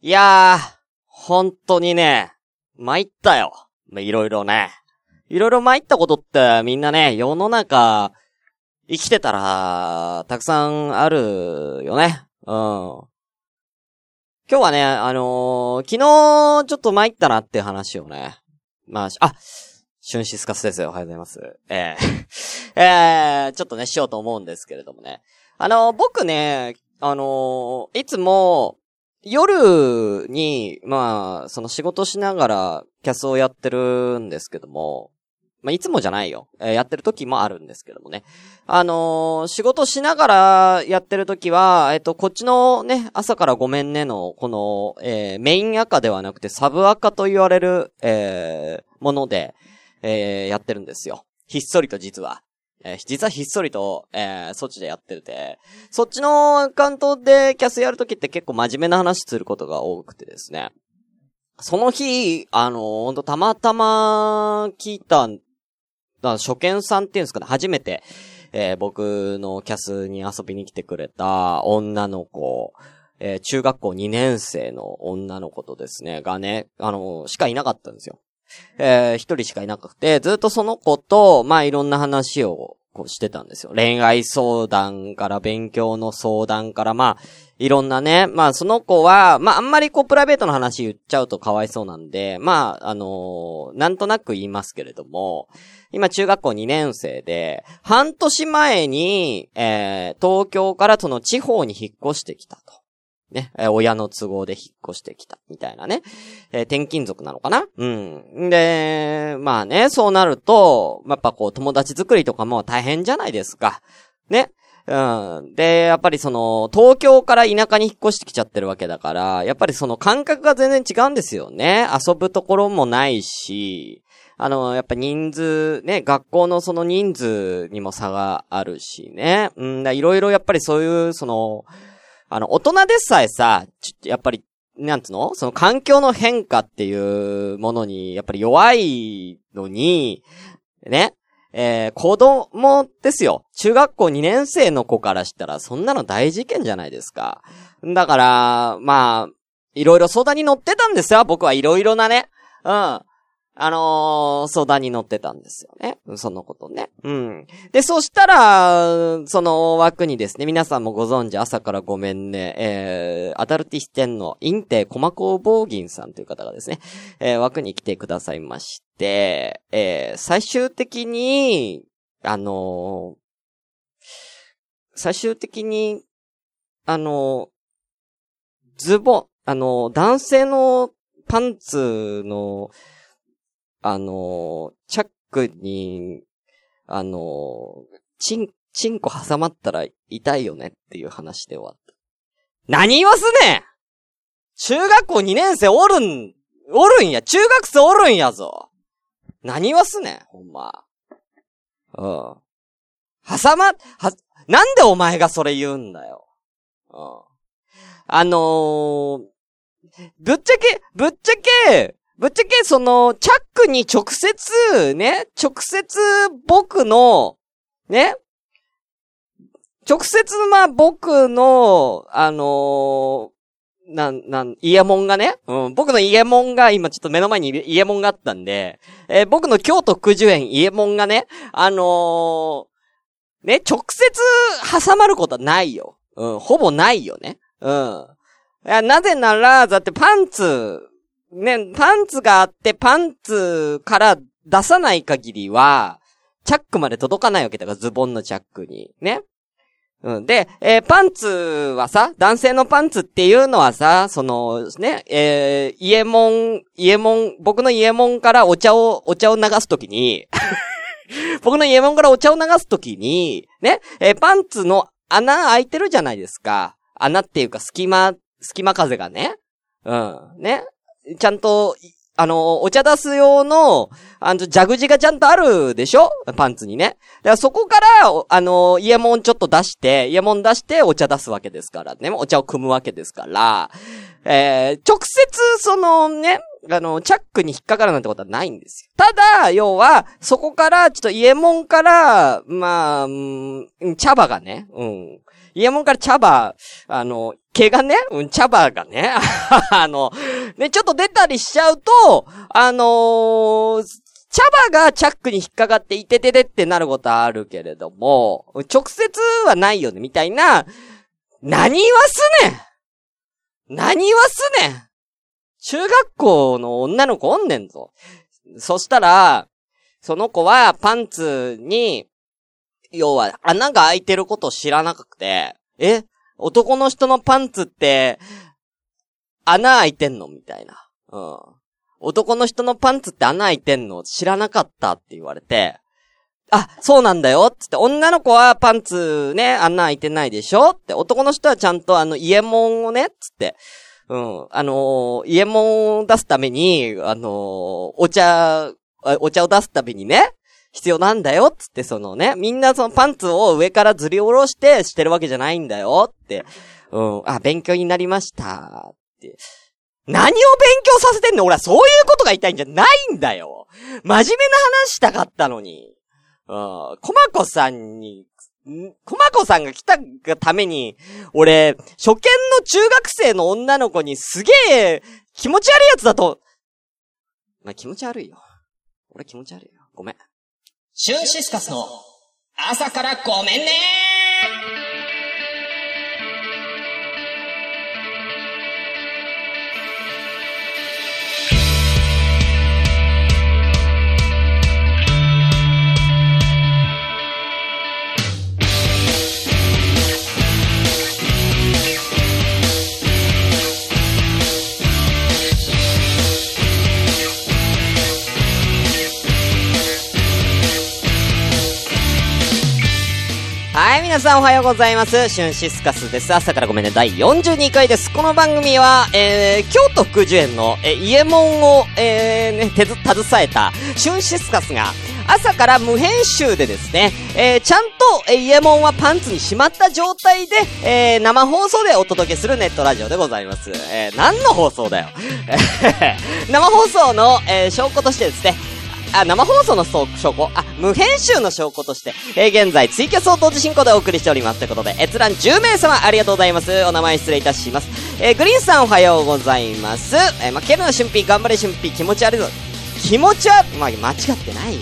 いやー、本当にね、参ったよ。いろいろね。いろいろ参ったことってみんなね、世の中、生きてたら、たくさんあるよね。うん。今日はね、あのー、昨日、ちょっと参ったなって話をね。まあ、あ、シュンシスカスですよ。おはようございます。えー、えー、ちょっとね、しようと思うんですけれどもね。あのー、僕ね、あのー、いつも、夜に、まあ、その仕事しながらキャスをやってるんですけども、まあ、いつもじゃないよ。えー、やってる時もあるんですけどもね。あのー、仕事しながらやってる時は、えっ、と、こっちのね、朝からごめんねの、この、えー、メイン赤ではなくてサブ赤と言われる、えー、もので、えー、やってるんですよ。ひっそりと実は。えー、実はひっそりと、えー、そっちでやってて、そっちのアカウントでキャスやるときって結構真面目な話することが多くてですね。その日、あのー、ほんとたまたま聞いた、初見さんっていうんですかね、初めて、えー、僕のキャスに遊びに来てくれた女の子、えー、中学校2年生の女の子とですね、がね、あのー、しかいなかったんですよ。えー、一人しかいなくて、ずっとその子と、まあ、いろんな話を、こうしてたんですよ。恋愛相談から勉強の相談から、まあ、いろんなね、まあその子は、まああんまりこうプライベートの話言っちゃうとかわいそうなんで、まあ、あのー、なんとなく言いますけれども、今中学校2年生で、半年前に、えー、東京からその地方に引っ越してきたと。ね、親の都合で引っ越してきた、みたいなね。えー、転勤族なのかな？うん。で、まあね、そうなると、やっぱこう、友達作りとかも大変じゃないですか。ね。うん。で、やっぱりその、東京から田舎に引っ越してきちゃってるわけだから、やっぱりその感覚が全然違うんですよね。遊ぶところもないし、あの、やっぱ人数、ね、学校のその人数にも差があるしね。うん、いろいろやっぱりそういう、その、あの、大人でさえさ、やっぱり、なんつうの？その環境の変化っていうものに、やっぱり弱いのに、ね？えー、子供ですよ。中学校2年生の子からしたら、そんなの大事件じゃないですか。だから、まあ、いろいろ相談に乗ってたんですよ。僕はいろいろなね。うん。あのー、相談に乗ってたんですよね。そのことね。うん。で、そしたら、その枠にですね、皆さんもご存知、朝からごめんね、えー、アダルティステンのインテコマコーボーギンさんという方がですね、えー、枠に来てくださいまして、えー、最終的に、あのー、最終的に、あのー、ズボン、あのー、男性のパンツの、あの、チャックに、あの、チン、チンコ挟まったら痛いよねっていう話で終わった。何言わすねん中学校2年生おるん、おるんや中学生おるんやぞ何言わすねんほんま。うん。挟ま、は、なんでお前がそれ言うんだよ。うん。あのー、ぶっちゃけ、ぶっちゃけ、ぶっちゃけ、その、チャックに直接、ね、直接僕の、ね、直接、まあ、僕の、あのー、なん、なん、イヤモンがね、うん、僕のイヤモンが、今ちょっと目の前にイヤモンがあったんで、えー、僕の京都九十円イヤモンがね、あのー、ね、直接挟まることはないよ。うん、ほぼないよね。うん。いや、なぜなら、だってパンツ、ね、パンツがあって、パンツから出さない限りは、チャックまで届かないわけだから、ズボンのチャックに。ね。うん。で、えー、パンツはさ、男性のパンツっていうのはさ、その、ね、えー、家門、家門、僕の家門からお茶を、お茶を流すときに 僕の家門からお茶を流すときに、ね、えー、パンツの穴開いてるじゃないですか。穴っていうか隙間、隙間風がね。うん。ね。ちゃんと、あの、お茶出す用の、あの、蛇口がちゃんとあるでしょ？パンツにね。だからそこから、あの、イヤモンちょっと出して、イヤモン出してお茶出すわけですからね。お茶を汲むわけですから、えー、直接、そのね、あの、チャックに引っかかるなんてことはないんですよ。ただ、要は、そこから、ちょっとイエモンから、まあ、うん、茶葉がね、うん。イエモンから茶葉、あの、毛がね、うん、茶葉がね、あの、ね、ちょっと出たりしちゃうと、あのー、茶葉がチャックに引っかかっていてててってなることはあるけれども、直接はないよね、みたいな、何言わすねん。何言わすねん。中学校の女の子おんねんぞ。そしたら、その子はパンツに、要は穴が開いてることを知らなくて、え男の人のパンツって、穴開いてんのみたいな。うん。男の人のパンツって穴開いてんの知らなかったって言われて、あ、そうなんだよつって、女の子はパンツね、穴開いてないでしょって、男の人はちゃんとあの、家門をね、つって、うん、あのー、家門を出すために、あのー、お茶、お茶を出すためにね、必要なんだよつって、そのね、みんなそのパンツを上からずり下ろしてしてるわけじゃないんだよって、うん、あ、勉強になりました。って。何を勉強させてんの？俺はそういうことが言いたいんじゃないんだよ真面目な話したかったのに。うん。コマコさんに、コマコさんが来たがために、俺、初見の中学生の女の子にすげえ気持ち悪いやつだと、まあ、気持ち悪いよ。俺気持ち悪いよ。ごめん。シュンシスカスの朝からごめんね皆さんおはようございます。シュンシスカスです。朝からごめんね、第42回です。この番組は、えー、京都福寿園の、え、家門を、えー、ね、手ず、携えた、シュンシスカスが、朝から無編集でですね、えー、ちゃんと、えー、家門はパンツにしまった状態で、えー、生放送でお届けするネットラジオでございます。えー、何の放送だよ。生放送の、えー、証拠としてですね、あ、生放送の証拠？あ、無編集の証拠として、えー、現在、ツイキャスを同時進行でお送りしております。ということで、閲覧10名様ありがとうございます。お名前失礼いたします。えー、グリーンさんおはようございます。えー、まあ、ケルの春辟、頑張れ春辟、気持ち悪いぞ。気持ち悪、まあ、間違ってないよ。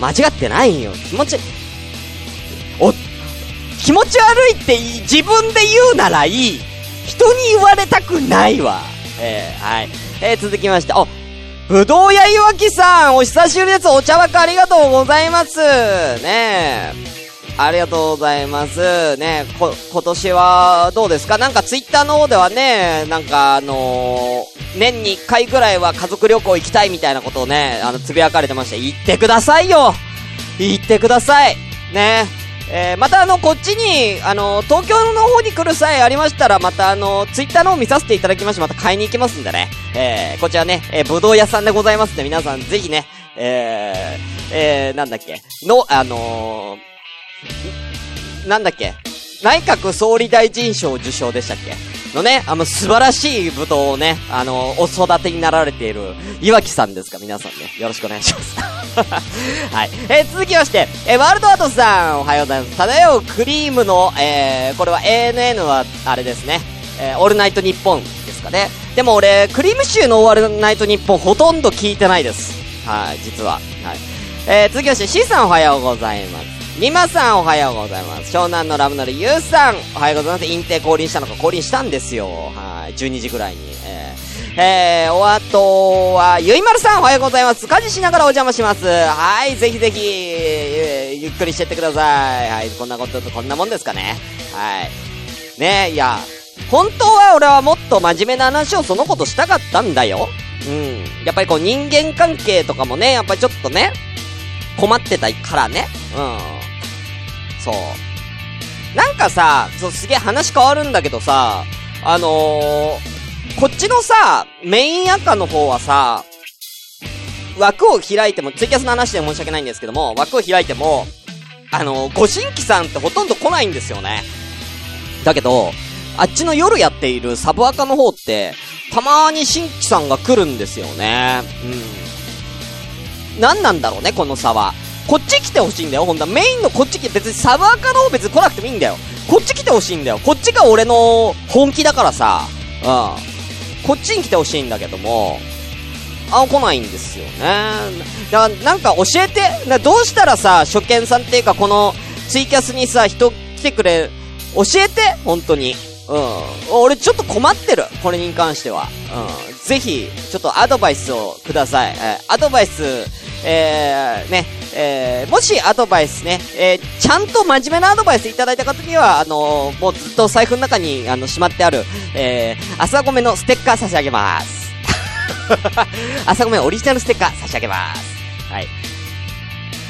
間違ってないよ。気持ち、お、気持ち悪いって自分で言うならいい。人に言われたくないわ。えー、はい。えー、続きまして、あ、ぶどう屋いわきさん、お久しぶりです。お茶わかありがとうございます。ねえ。ありがとうございます。ねえこ、今年はどうですか？なんかツイッターの方ではね、なんかあのー、年に1回ぐらいは家族旅行行きたいみたいなことをね、あの、つぶやかれてまして、行ってくださいよ行ってくださいねえー、またあの、こっちに、あの、東京の方に来る際ありましたら、またあの、ツイッターの方見させていただきまして、また買いに行きますんでね。えー、こちらね、えー、ぶどう屋さんでございますんで、皆さんぜひね、えー、えー、なんだっけ、の、あのー、なんだっけ、内閣総理大臣賞受賞でしたっけ。のね、あの、素晴らしい舞踏をね、あの、お育てになられている、岩木さんですか、皆さんね。よろしくお願いします。はい。えー、続きまして、えー、ワールドアートさん、おはようございます。漂うクリームの、えー、これは ANN は、あれですね、えー、オールナイトニッポンですかね。でも俺、クリームシューのオールナイトニッポンほとんど聞いてないです。はい、実は。はい。えー、続きまして、C さんおはようございます。リマさんおはようございます。湘南のラムナルユウさんおはようございます。インテ降臨したのか降臨したんですよ。はい。12時ぐらいに。えー、えー、お後は、ゆいまるさんおはようございます。家事しながらお邪魔します。はい。ぜひぜひ、ゆっくりしてってください。はい。こんなこととこんなもんですかね。はい。ねいや、本当は俺はもっと真面目な話をそのことしたかったんだよ。うん。やっぱりこう人間関係とかもね、やっぱりちょっとね、困ってたからね。うん。そう。なんかさ、そう、すげえ話変わるんだけどさ、あのー、こっちのさ、メイン赤の方はさ、枠を開いても、ツイキャスの話で申し訳ないんですけども、枠を開いても、あのー、ご新規さんってほとんど来ないんですよね。だけど、あっちの夜やっているサブアカの方って、たまに新規さんが来るんですよね。うん。何なんだろうね、この差は。こっち来てほしいんだよ、ほんとメインのこっち来て、別にサブアカの方別に来なくてもいいんだよ。こっち来てほしいんだよ。こっちが俺の本気だからさ。うん。こっちに来てほしいんだけども、あ、来ないんですよね。だからなんか教えて。どうしたらさ、初見さんっていうかこのツイキャスにさ、人来てくれ、教えて本当に。うん。俺ちょっと困ってる。これに関しては。うん。ぜひ、ちょっとアドバイスをください。え、アドバイス、えー、ね、えー、もしアドバイスね、えー、ちゃんと真面目なアドバイスいただいた方には、あのー、もうずっと財布の中に、あの、しまってある、えー、朝ごめのステッカー差し上げます。朝ごめオリジナルステッカー差し上げます。はい。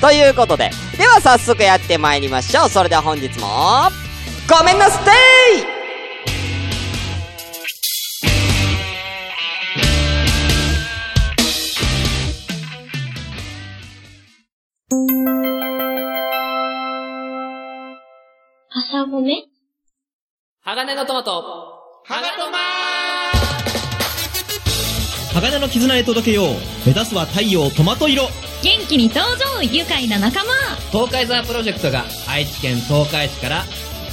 ということで、では早速やって参りましょう。それでは本日も、ごめんなステイ朝ごめ鋼のトマト。はがとま鋼の絆へ届けよう。目指すは太陽トマト色。元気に登場愉快な仲間東海ザープロジェクトが愛知県東海市から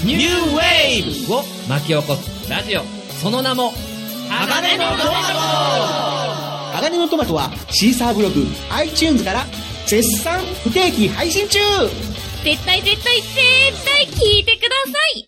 ニューウェーブを巻き起こすラジオ。その名も、鋼のトマト鋼のトマトはシーサーブログ、iTunes から絶賛不定期配信中絶対絶対絶対聞いてください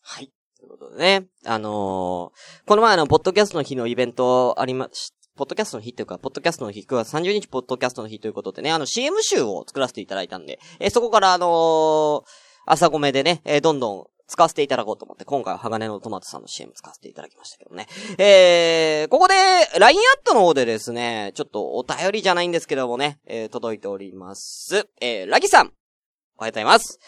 はい。ということでね、あのー、この前の、ポッドキャストの日のイベントありまし、ポッドキャストの日っていうか、ポッドキャストの日、9月30日ポッドキャストの日ということでね、あの CM 集を作らせていただいたんで、えー、そこからあのー、朝ごめでね、えー、どんどん使わせていただこうと思って、今回は鋼のトマトさんの CM 使わせていただきましたけどね。えー、ここで、LINE アットの方でですね、ちょっとお便りじゃないんですけどもね、えー、届いております。えー、ラギさん。おはようございます。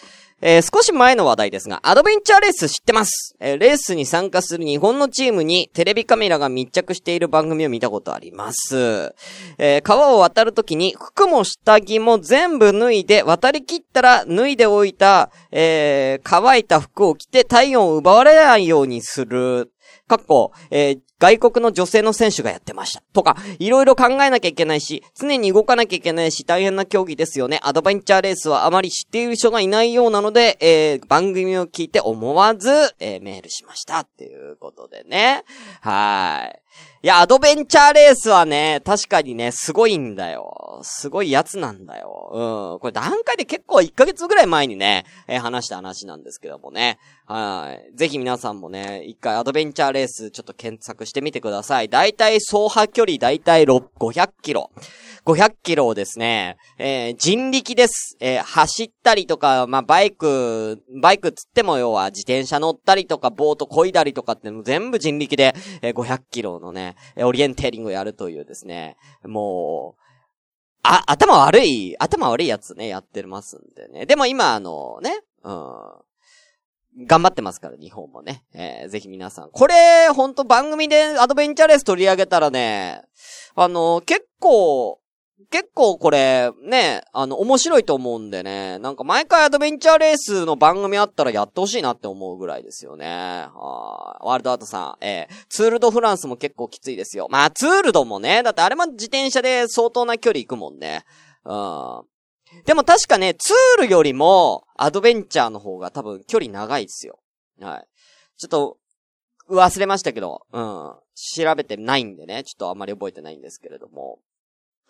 えー、少し前の話題ですが、アドベンチャーレース知ってます。えー、レースに参加する日本のチームにテレビカメラが密着している番組を見たことあります。えー、川を渡るときに服も下着も全部脱いで渡り切ったら脱いでおいた、え乾いた服を着て体温を奪われないようにする。かっこ、えー、外国の女性の選手がやってました。とか、いろいろ考えなきゃいけないし、常に動かなきゃいけないし、大変な競技ですよね。アドベンチャーレースはあまり知っている人がいないようなので、えー、番組を聞いて思わず、えー、メールしました。っていうことでね。はい。いや、アドベンチャーレースはね、確かにね、すごいんだよ。すごいやつなんだよ。うん。これ段階で結構1ヶ月ぐらい前にね、えー、話した話なんですけどもね。はい。ぜひ皆さんもね、一回アドベンチャーレースちょっと検索してみてください。だいたい走破距離だいたい500キロ。500キロをですね、えー、人力です。えー、走ったりとか、まあ、バイク、バイクつっても要は自転車乗ったりとか、ボート漕いだりとかって全部人力で、えー、500キロのね、オリエンテーリングをやるというですね、もう、あ、頭悪い、頭悪いやつね、やってますんでね。でも今あのね、うん。頑張ってますから、日本もね。えー、ぜひ皆さん。これ、ほんと番組でアドベンチャーレース取り上げたらね、あの、結構、結構これ、ね、あの、面白いと思うんでね、なんか毎回アドベンチャーレースの番組あったらやってほしいなって思うぐらいですよね。はワールドアートさん、えー、ツールドフランスも結構きついですよ。まあ、ツールドもね、だってあれも自転車で相当な距離行くもんね。うん。でも確かね、ツールよりも、アドベンチャーの方が多分距離長いですよ。はい。ちょっと、忘れましたけど、うん。調べてないんでね、ちょっとあんまり覚えてないんですけれども。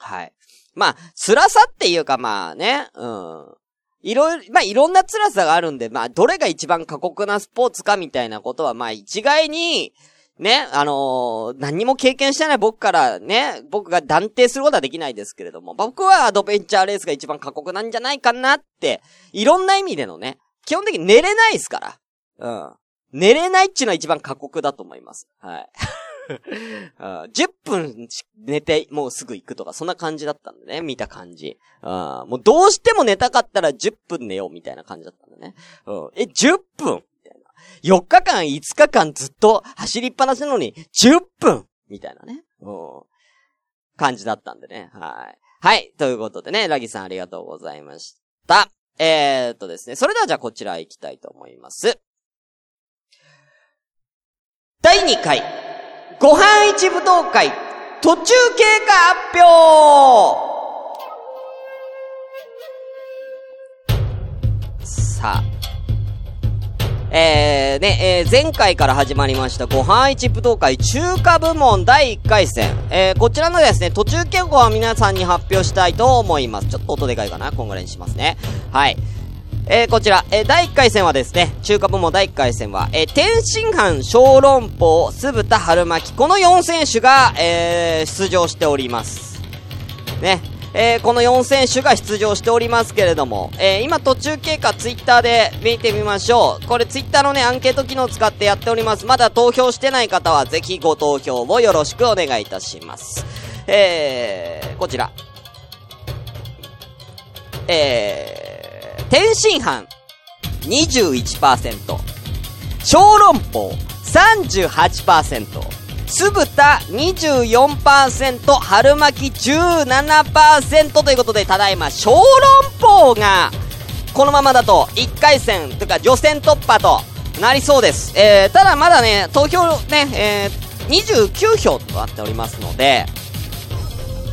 はい。まあ、辛さっていうかまあね、うん。いろいろ、まあいろんな辛さがあるんで、まあどれが一番過酷なスポーツかみたいなことは、まあ一概に、ね、あのー、何も経験してない僕からね、僕が断定することはできないですけれども、僕はアドベンチャーレースが一番過酷なんじゃないかなって、いろんな意味でのね、基本的に寝れないですから。うん。寝れないっていうのは一番過酷だと思います。はい。あ10分寝て、もうすぐ行くとか、そんな感じだったんでね、見た感じ。あもうどうしても寝たかったら10分寝ようみたいな感じだったんでね。うんえ、10分みたいな。4日間、5日間ずっと走りっぱなしなのに、10分みたいなね。うん感じだったんでね。はい。はい。ということでね、ラギさんありがとうございました。えー、っとですね。それではじゃあこちら行きたいと思います。第2回、ご飯一武道会、途中経過発表さあ。えー、ね、えー、前回から始まりましたご飯一武道会中華部門第1回戦。えー、こちらのですね、途中結果は皆さんに発表したいと思います。ちょっと音でかいかな？こんぐらいにしますね。はい。えー、こちら、えー、第1回戦はですね、中華部門第1回戦は、えー、天津飯小籠包、酢豚春巻き、この4選手が、え、出場しております。ね。え、この4選手が出場しておりますけれども、え、今途中経過ツイッターで見てみましょう。これツイッターのね、アンケート機能を使ってやっております。まだ投票してない方はぜひご投票をよろしくお願いいたします。え、こちら。えー、天津飯。21%、小籠包。38%、酢豚。24%、春巻き。17%ということで、ただいま小籠包が、このままだと1回戦というか予選突破となりそうです。えー、ただまだね、投票ね、えー、29票となっておりますので、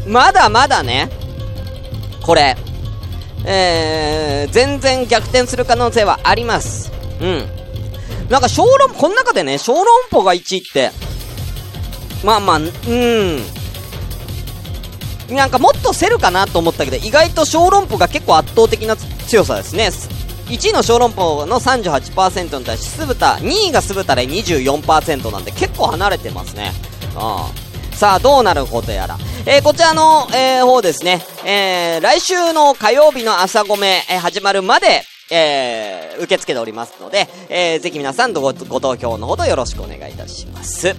まだまだね、これ、えー、全然逆転する可能性はあります。うん。なんか小籠、この中でね、小籠包が1位って、まあまあ、うん。なんかもっと競るかなと思ったけど、意外と小籠包が結構圧倒的な強さですね。1位の小籠包の38%に対し、酢豚、2位が酢豚で24%なんで結構離れてますね。うん。さあ、どうなることやら。えー、こちらの、えー、方ですね。えー、来週の火曜日の朝ごめ、えー、始まるまで、えー、受け付けておりますので、えー、ぜひ皆さんご、ご投票のほどよろしくお願いいたします。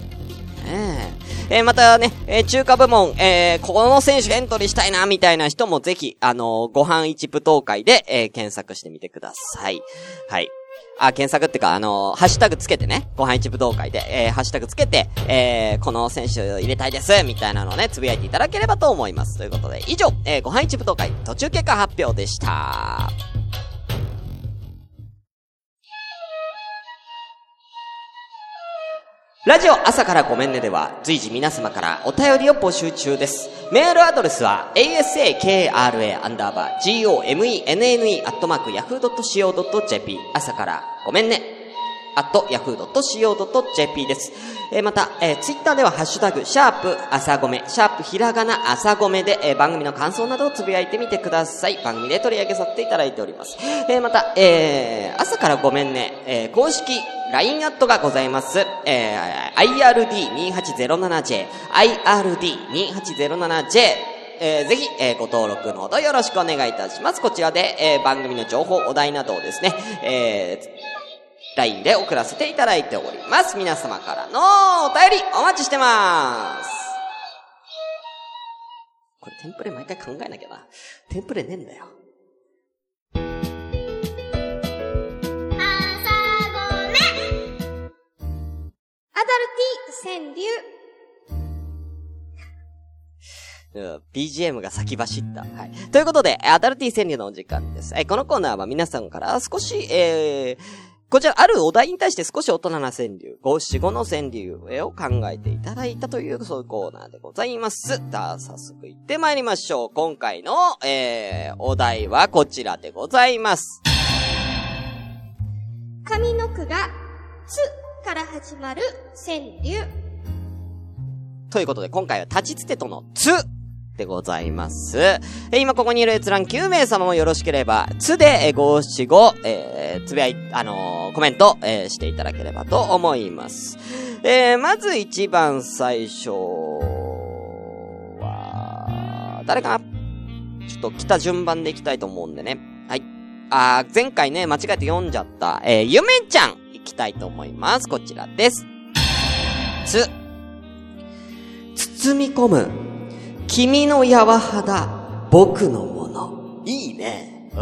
ねえー、またね、えー、中華部門、えー、この選手エントリーしたいな、みたいな人もぜひ、あのー、ご飯一舞踏会で、えー、検索してみてください。はい。あ、検索っていうか、あのー、ハッシュタグつけてね、ご飯一武道会で、えー、ハッシュタグつけて、えー、この選手入れたいです、みたいなのをね、つぶやいていただければと思います。ということで、以上、えー、ご飯一武道会途中結果発表でした。ラジオ朝からごめんねでは随時皆様からお便りを募集中です。メールアドレスは asakra アンダーバー gomenne アットマーク yahoo.co.jp 朝からごめんね at yahoo.co.jp です。えー、また、えー、ツイッターではハッシュタグ、シャープ朝ごめ、シャープひらがな朝ごめで、えー、番組の感想などをつぶやいてみてください。番組で取り上げさせていただいております。えー、また、えー、朝からごめんね、えー、公式 LINE アットがございます。えー、IRD2807J、IRD2807J、えー、ぜひ、えー、ご登録のほどよろしくお願いいたします。こちらで、えー、番組の情報、お題などをですね、えー、LINE で送らせていただいております。皆様からのお便りお待ちしてまーす。これテンプレ毎回考えなきゃな。テンプレねえんだよ。アダルティ川柳。BGM が先走った。はい。ということで、アダルティ川柳のお時間です。え、このコーナーは皆さんから少し、えー、こちら、あるお題に対して少し大人な川柳、五七五の川柳を考えていただいたという、そういうコーナーでございます。では、早速行ってまいりましょう。今回の、えー、お題はこちらでございます。上の句が、つから始まる川柳。ということで、今回は立ちつてとのつでございます。え今ここにいる閲覧9名様もよろしければ、つで、え五七五、えー、つぶやい、あのー、コメント、えー、していただければと思います。えー、まず一番最初は、誰かな？ちょっと来た順番でいきたいと思うんでね。はい。あ、前回ね、間違えて読んじゃった、えー、ゆめちゃん、いきたいと思います。こちらです。つ、包み込む、君の柔肌、僕のもの。いいね。う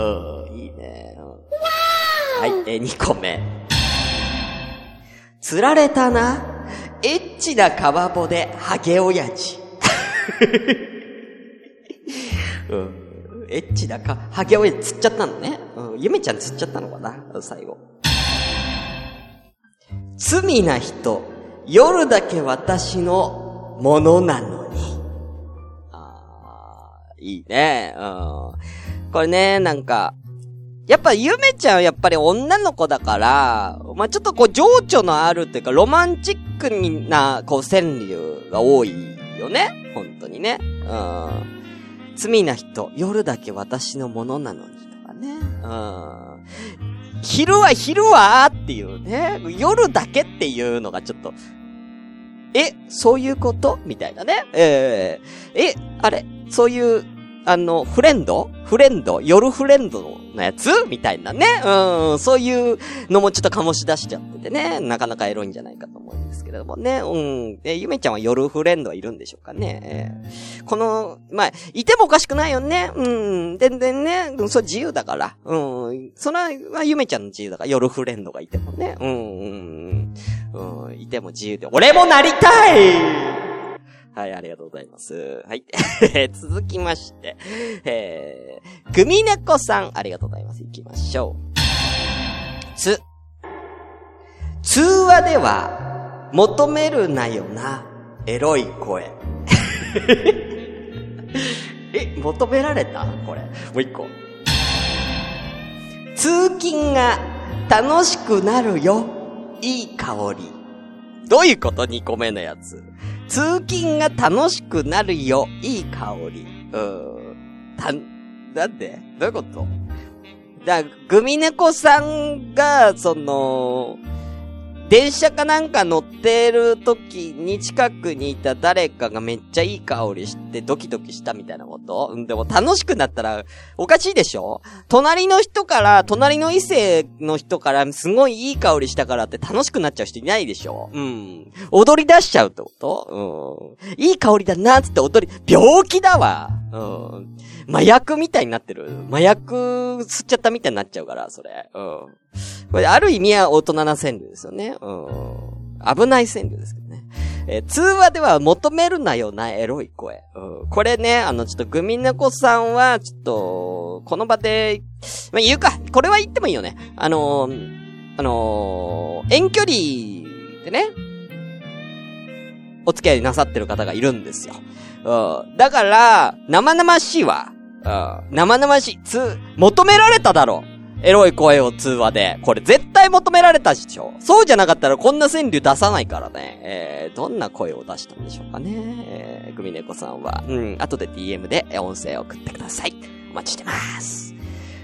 ん、いいね。はい、え、2個目。釣られたな。エッチな川ボで、ハゲ親父。うん、エッチなか、ハゲ親父釣っちゃったのね。うん、ゆめちゃん釣っちゃったのかな最後。罪な人、夜だけ私のものなのに。いいね。うん。これね、なんか、やっぱゆめちゃんはやっぱり女の子だから、まあ、ちょっとこう情緒のあるっていうか、ロマンチックにな、こう川柳が多いよね。本当にね。うん。罪な人、夜だけ私のものなのにとかね。うん。昼は昼はっていうね。夜だけっていうのがちょっと、え、そういうこと？みたいなね。えええ、あれ？そういう、あの、フレンド？フレンド？夜フレンドのやつ？みたいなね。うん、そういうのもちょっと醸し出しちゃっててね。なかなかエロいんじゃないかとですけれどもね。うん。え、ゆめちゃんは夜フレンドはいるんでしょうかね。えーこの、まあ、いてもおかしくないよね。うん。全然ね。うんそれ自由だから。うん。それはゆめちゃんの自由だから。夜フレンドがいてもね。うん。うん。うん。いても自由で。俺もなりたいはい、ありがとうございます。はい。続きまして、えー、グミネコさん、ありがとうございます。行きましょう。つ。通話では、求めるなよな、エロい声。え、求められた？これ。もう一個。通勤が楽しくなるよ、いい香り。どういうこと ?2 個目のやつ。通勤が楽しくなるよ、いい香り。うーん。た、なんで？どういうこと？だ、グミネコさんが、その、電車かなんか乗ってる時に近くにいた誰かがめっちゃいい香りしてドキドキしたみたいなこと？でも楽しくなったらおかしいでしょ？隣の人から、隣の異性の人からすごいいい香りしたからって楽しくなっちゃう人いないでしょ？うん。踊り出しちゃうってこと？うん。いい香りだなっつって踊り、病気だわうん。麻薬みたいになってる。麻薬吸っちゃったみたいになっちゃうから、それ。うん。これ、ある意味は大人な川柳ですよね。うん。危ない川柳ですけどね。えー通話では求めるなよな、エロい声。うん。これね、あの、ちょっとグミネコさんは、ちょっと、この場で、まあ、言うか。これは言ってもいいよね。あのーあのー遠距離でね、お付き合いなさってる方がいるんですよ。うん。だから、生々しいわ。うん。生々しい。つ、求められただろ。エロい声を通話で。これ絶対求められたでしょ。そうじゃなかったらこんな川柳出さないからね。えー、どんな声を出したんでしょうかね。えー、グミネコさんは。うん、後で DM で音声送ってください。お待ちしてます。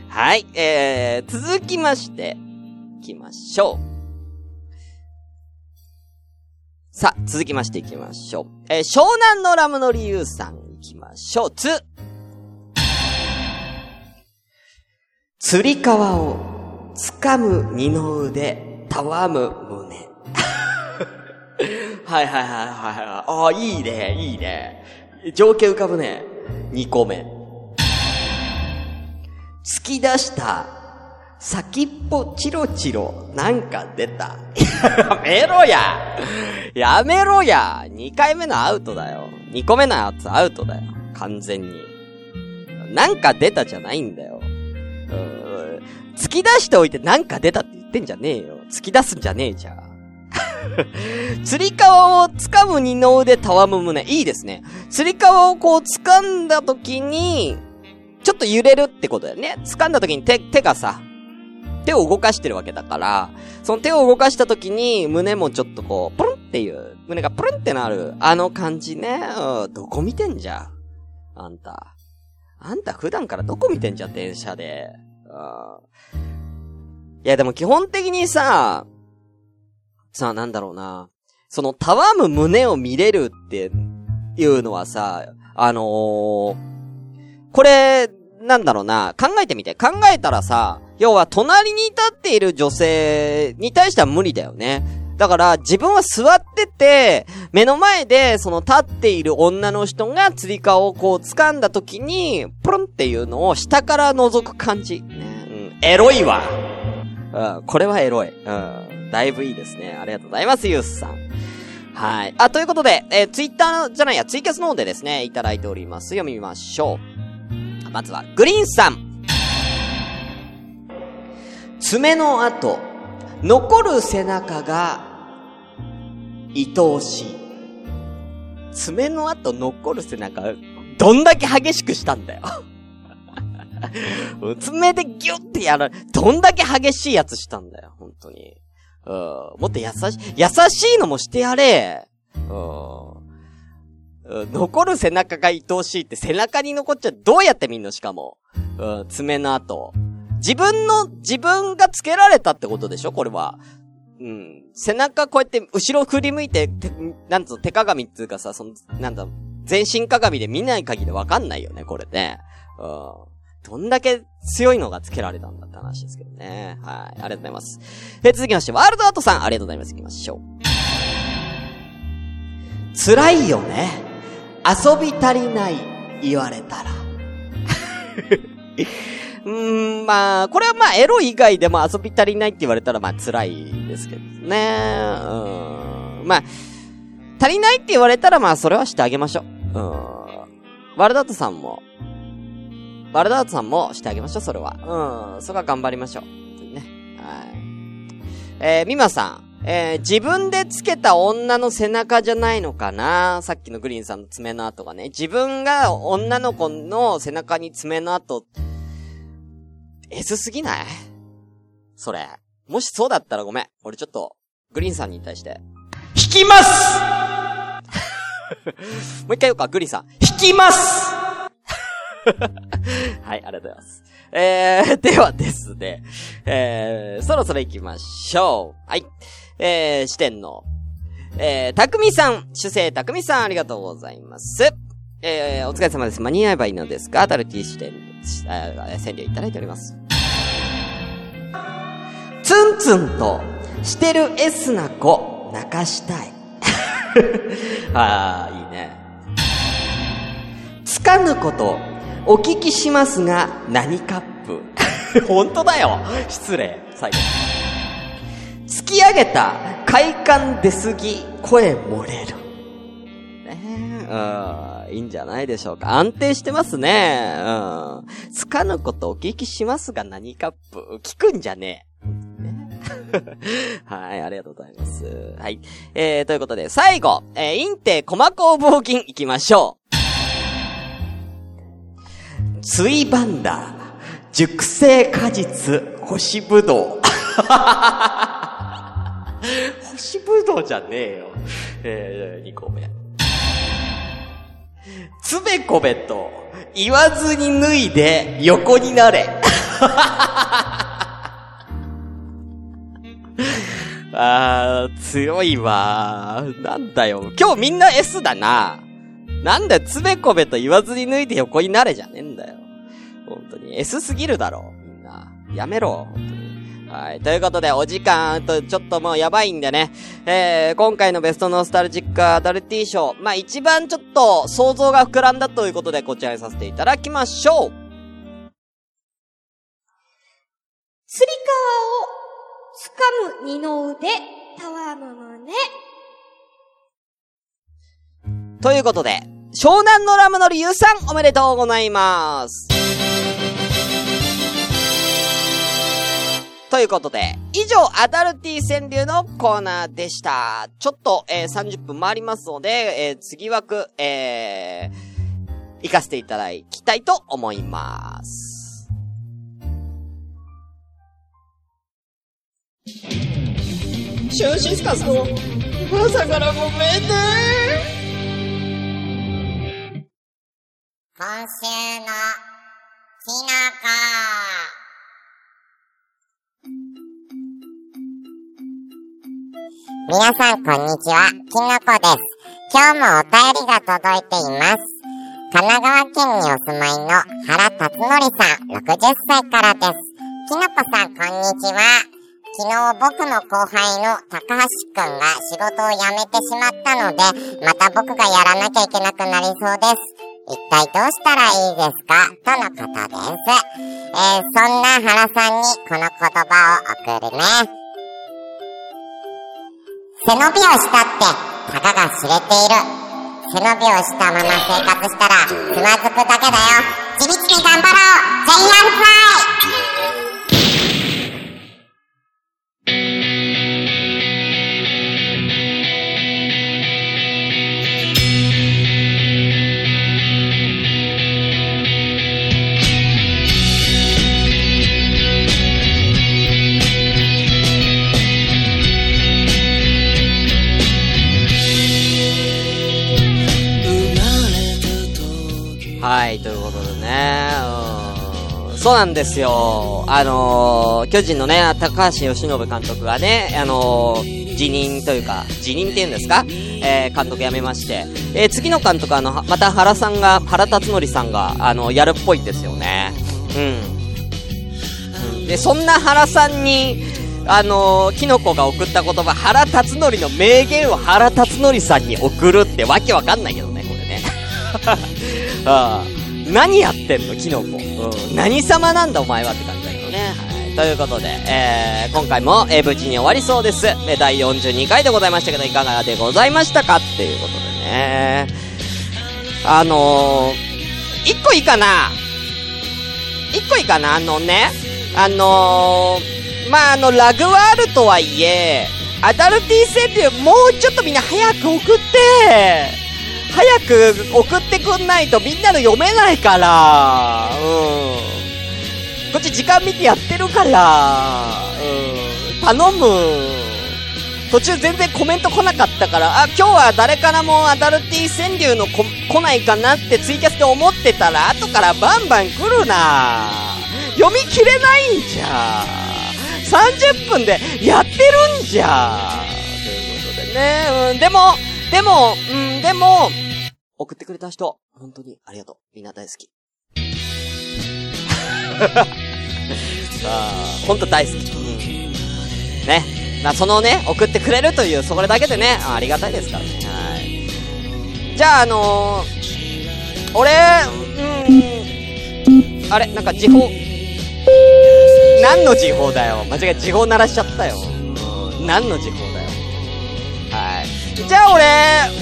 はい、えー、続きまして、行きましょう。さあ、続きまして行きましょう。えー湘南のラムの理由さん行きましょう。つ、釣り革を掴む二の腕、たわむ胸。はいはいはいはいはい。ああ、いいね、いいね。情景浮かぶね。二個目。突き出した、先っぽチロチロ、なんか出た。やめろややめろや二回目のアウトだよ。二個目のやつアウトだよ。完全に。なんか出たじゃないんだよ。突き出しておいてなんか出たって言ってんじゃねえよ。突き出すんじゃねえじゃん。釣り革を掴む二の腕たわむ胸。いいですね。釣り革をこう掴んだ時に、ちょっと揺れるってことだよね。掴んだ時に手、手がさ、手を動かしてるわけだから、その手を動かした時に胸もちょっとこう、プルンっていう、胸がプルンってなる、あの感じね。どこ見てんじゃん。あんた。あんた普段からどこ見てんじゃん、電車で。いや、でも基本的にさ、さあ、なんだろうな。その、たわむ胸を見れるっていうのはさ、あのー、これ、なんだろうな。考えてみて。考えたらさ、要は隣に立っている女性に対しては無理だよね。だから、自分は座ってて、目の前で、その立っている女の人が釣り革をこう掴んだ時に、プルンっていうのを下から覗く感じ。ね、うん、エロいわ。うん、これはエロい。うん、だいぶいいですね。ありがとうございます、ユースさん。はい。あ、ということで、えー、ツイッターじゃないや、ツイキャスの方でですね、いただいております。読みましょう。まずは、グリーンさん。爪の跡、残る背中が、愛おしい。爪の跡残る背中、どんだけ激しくしたんだよ。爪でギュッてやる。どんだけ激しいやつしたんだよ、本当に。うん。もっと優し、優しいのもしてやれ。うん。残る背中が愛おしいって背中に残っちゃう。どうやって見んのしかも。うん、爪の跡。自分の、自分がつけられたってことでしょ？これは。うん。背中こうやって後ろ振り向いて、てなんつうの、手鏡っていうかさ、その、なんだ、全身鏡で見ない限りわかんないよね、これね。うん。どんだけ強いのがつけられたんだって話ですけどね。はい。ありがとうございます。え続きまして、ワールドアートさん、ありがとうございます。行きましょう。辛いよね？遊び足りない、言われたら。うーん、まあ、これはまあ、エロ以外でも遊び足りないって言われたらまあ、辛いですけどね。うん。まあ、足りないって言われたらまあ、それはしてあげましょう。うん。ワルドアートさんも、ワルドアートさんもしてあげましょう、それは。うん。そこは頑張りましょう。ね。はい。えー、ミマさん。えー、自分でつけた女の背中じゃないのかな？さっきのグリーンさんの爪の跡がね。自分が女の子の背中に爪の跡、S すぎない？それ。もしそうだったらごめん。俺ちょっと、グリーンさんに対して。引きます もう一回言おうか、グリーンさん。引きます はい、ありがとうございます。えー、ではですね、えー、そろそろ行きましょう。はい。えー、視点の、えー、たくみさん、主生たくみさん、ありがとうございます。えー、お疲れ様です。間に合えばいいのですかアタルティ視点、えー、川柳いただいております。ツンツンとしてる S な子、泣かしたい。ああ、いいね。つかぬこと、お聞きしますが、何カップ？本当だよ失礼。最後。突き上げた快感出すぎ、声漏れる。ねえ、うん、いいんじゃないでしょうか。安定してますね。うん。つかぬことお聞きしますが何カップ？聞くんじゃねえ。はい、ありがとうございます。はい。えー、ということで、最後、えー、インテコマ工房金行きましょう。ツイバンダー、熟成果実、干しぶどう。干しぶどうじゃねえよ。えー、2個目。つべこべと、言わずに脱いで横になれ。あー、強いわなんだよ。今日みんな S だな。なんだよ、つべこべと言わずに脱いで横になれじゃねえんだよ。本当に。S すぎるだろ、みんな。やめろ、本当に。はい。ということで、お時間と、ちょっともうやばいんでね。えー、今回のベストノスタルジックアダルティー賞。まあ、一番ちょっと想像が膨らんだということで、こちらにさせていただきましょう。つり革を掴む二の腕、たわむ胸。ということで、湘南のラムのりゆうさん、おめでとうございます。ということで、以上、アダルティ川柳のコーナーでした。ちょっと、えー、30分回りますので、えー、次枠、えー、行かせていただきたいと思います。シュンシスカスの朝からごめんね今週のきのこ。皆さんこんにちは、きのこです。今日もお便りが届いています。神奈川県にお住まいの原辰則さん、60歳からです。きのこさんこんにちは。昨日僕の後輩の高橋くんが仕事を辞めてしまったので、また僕がやらなきゃいけなくなりそうです。一体どうしたらいいですか？とのことです。えー、そんな原さんにこの言葉を送るね。背伸びをしたってたかが知れている。背伸びをしたまま生活したらつまずくだけだよ。地道に頑張ろう !J アルファイそうなんですよ。あのー、巨人のね、高橋由伸監督がね、あのー、辞任というか、辞任って言うんですか？えー、監督辞めまして、えー、次の監督あの、また原さんが、原辰徳さんが、あの、やるっぽいんですよね。うん。で、そんな原さんに、あのー、キノコが送った言葉、原辰徳の名言を原辰徳さんに送るってわけわかんないけどね、これね。あ何やってんの、キノコ。うん。何様なんだ、お前はって感じだけどね。はい。ということで、えー、今回も、えー、無事に終わりそうです。え第42回でございましたけど、いかがでございましたか？っていうことでね。あのー、一個いいかな？一個いいかな？あのね、あのー、まあ、あの、ラグワールとはいえ、アダルティ川柳もうちょっとみんな早く送って早く送ってくんないとみんなの読めないから、うん。こっち時間見てやってるから、うん。頼む。途中全然コメント来なかったから、あ、今日は誰からもアダルティ川柳のこ来ないかなってツイキャスで思ってたら、後からバンバン来るな読み切れないんじゃ。30分でやってるんじゃということでね。うん、でも、でも、うん、でも、送ってくれた人、本当にありがとう。みんな大好き。あ本当大好き。ね。まあ、そのね、送ってくれるという、それだけでね、ありがたいですからね。はい。じゃあ、あのー、俺、うん、あれ、なんか時報、何の時報だよ。間違え、時報鳴らしちゃったよ。何の時報？じゃあ俺、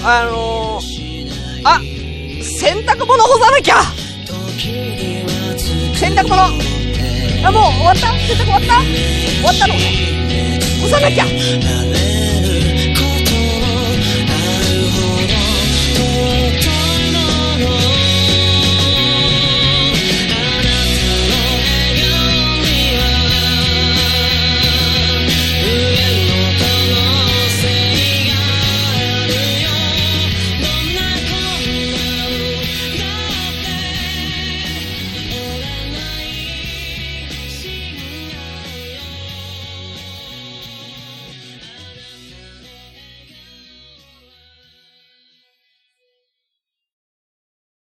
あのー、あ、洗濯物干さなきゃ。洗濯物。あ、もう終わった？洗濯終わった？終わったの？干さなきゃ。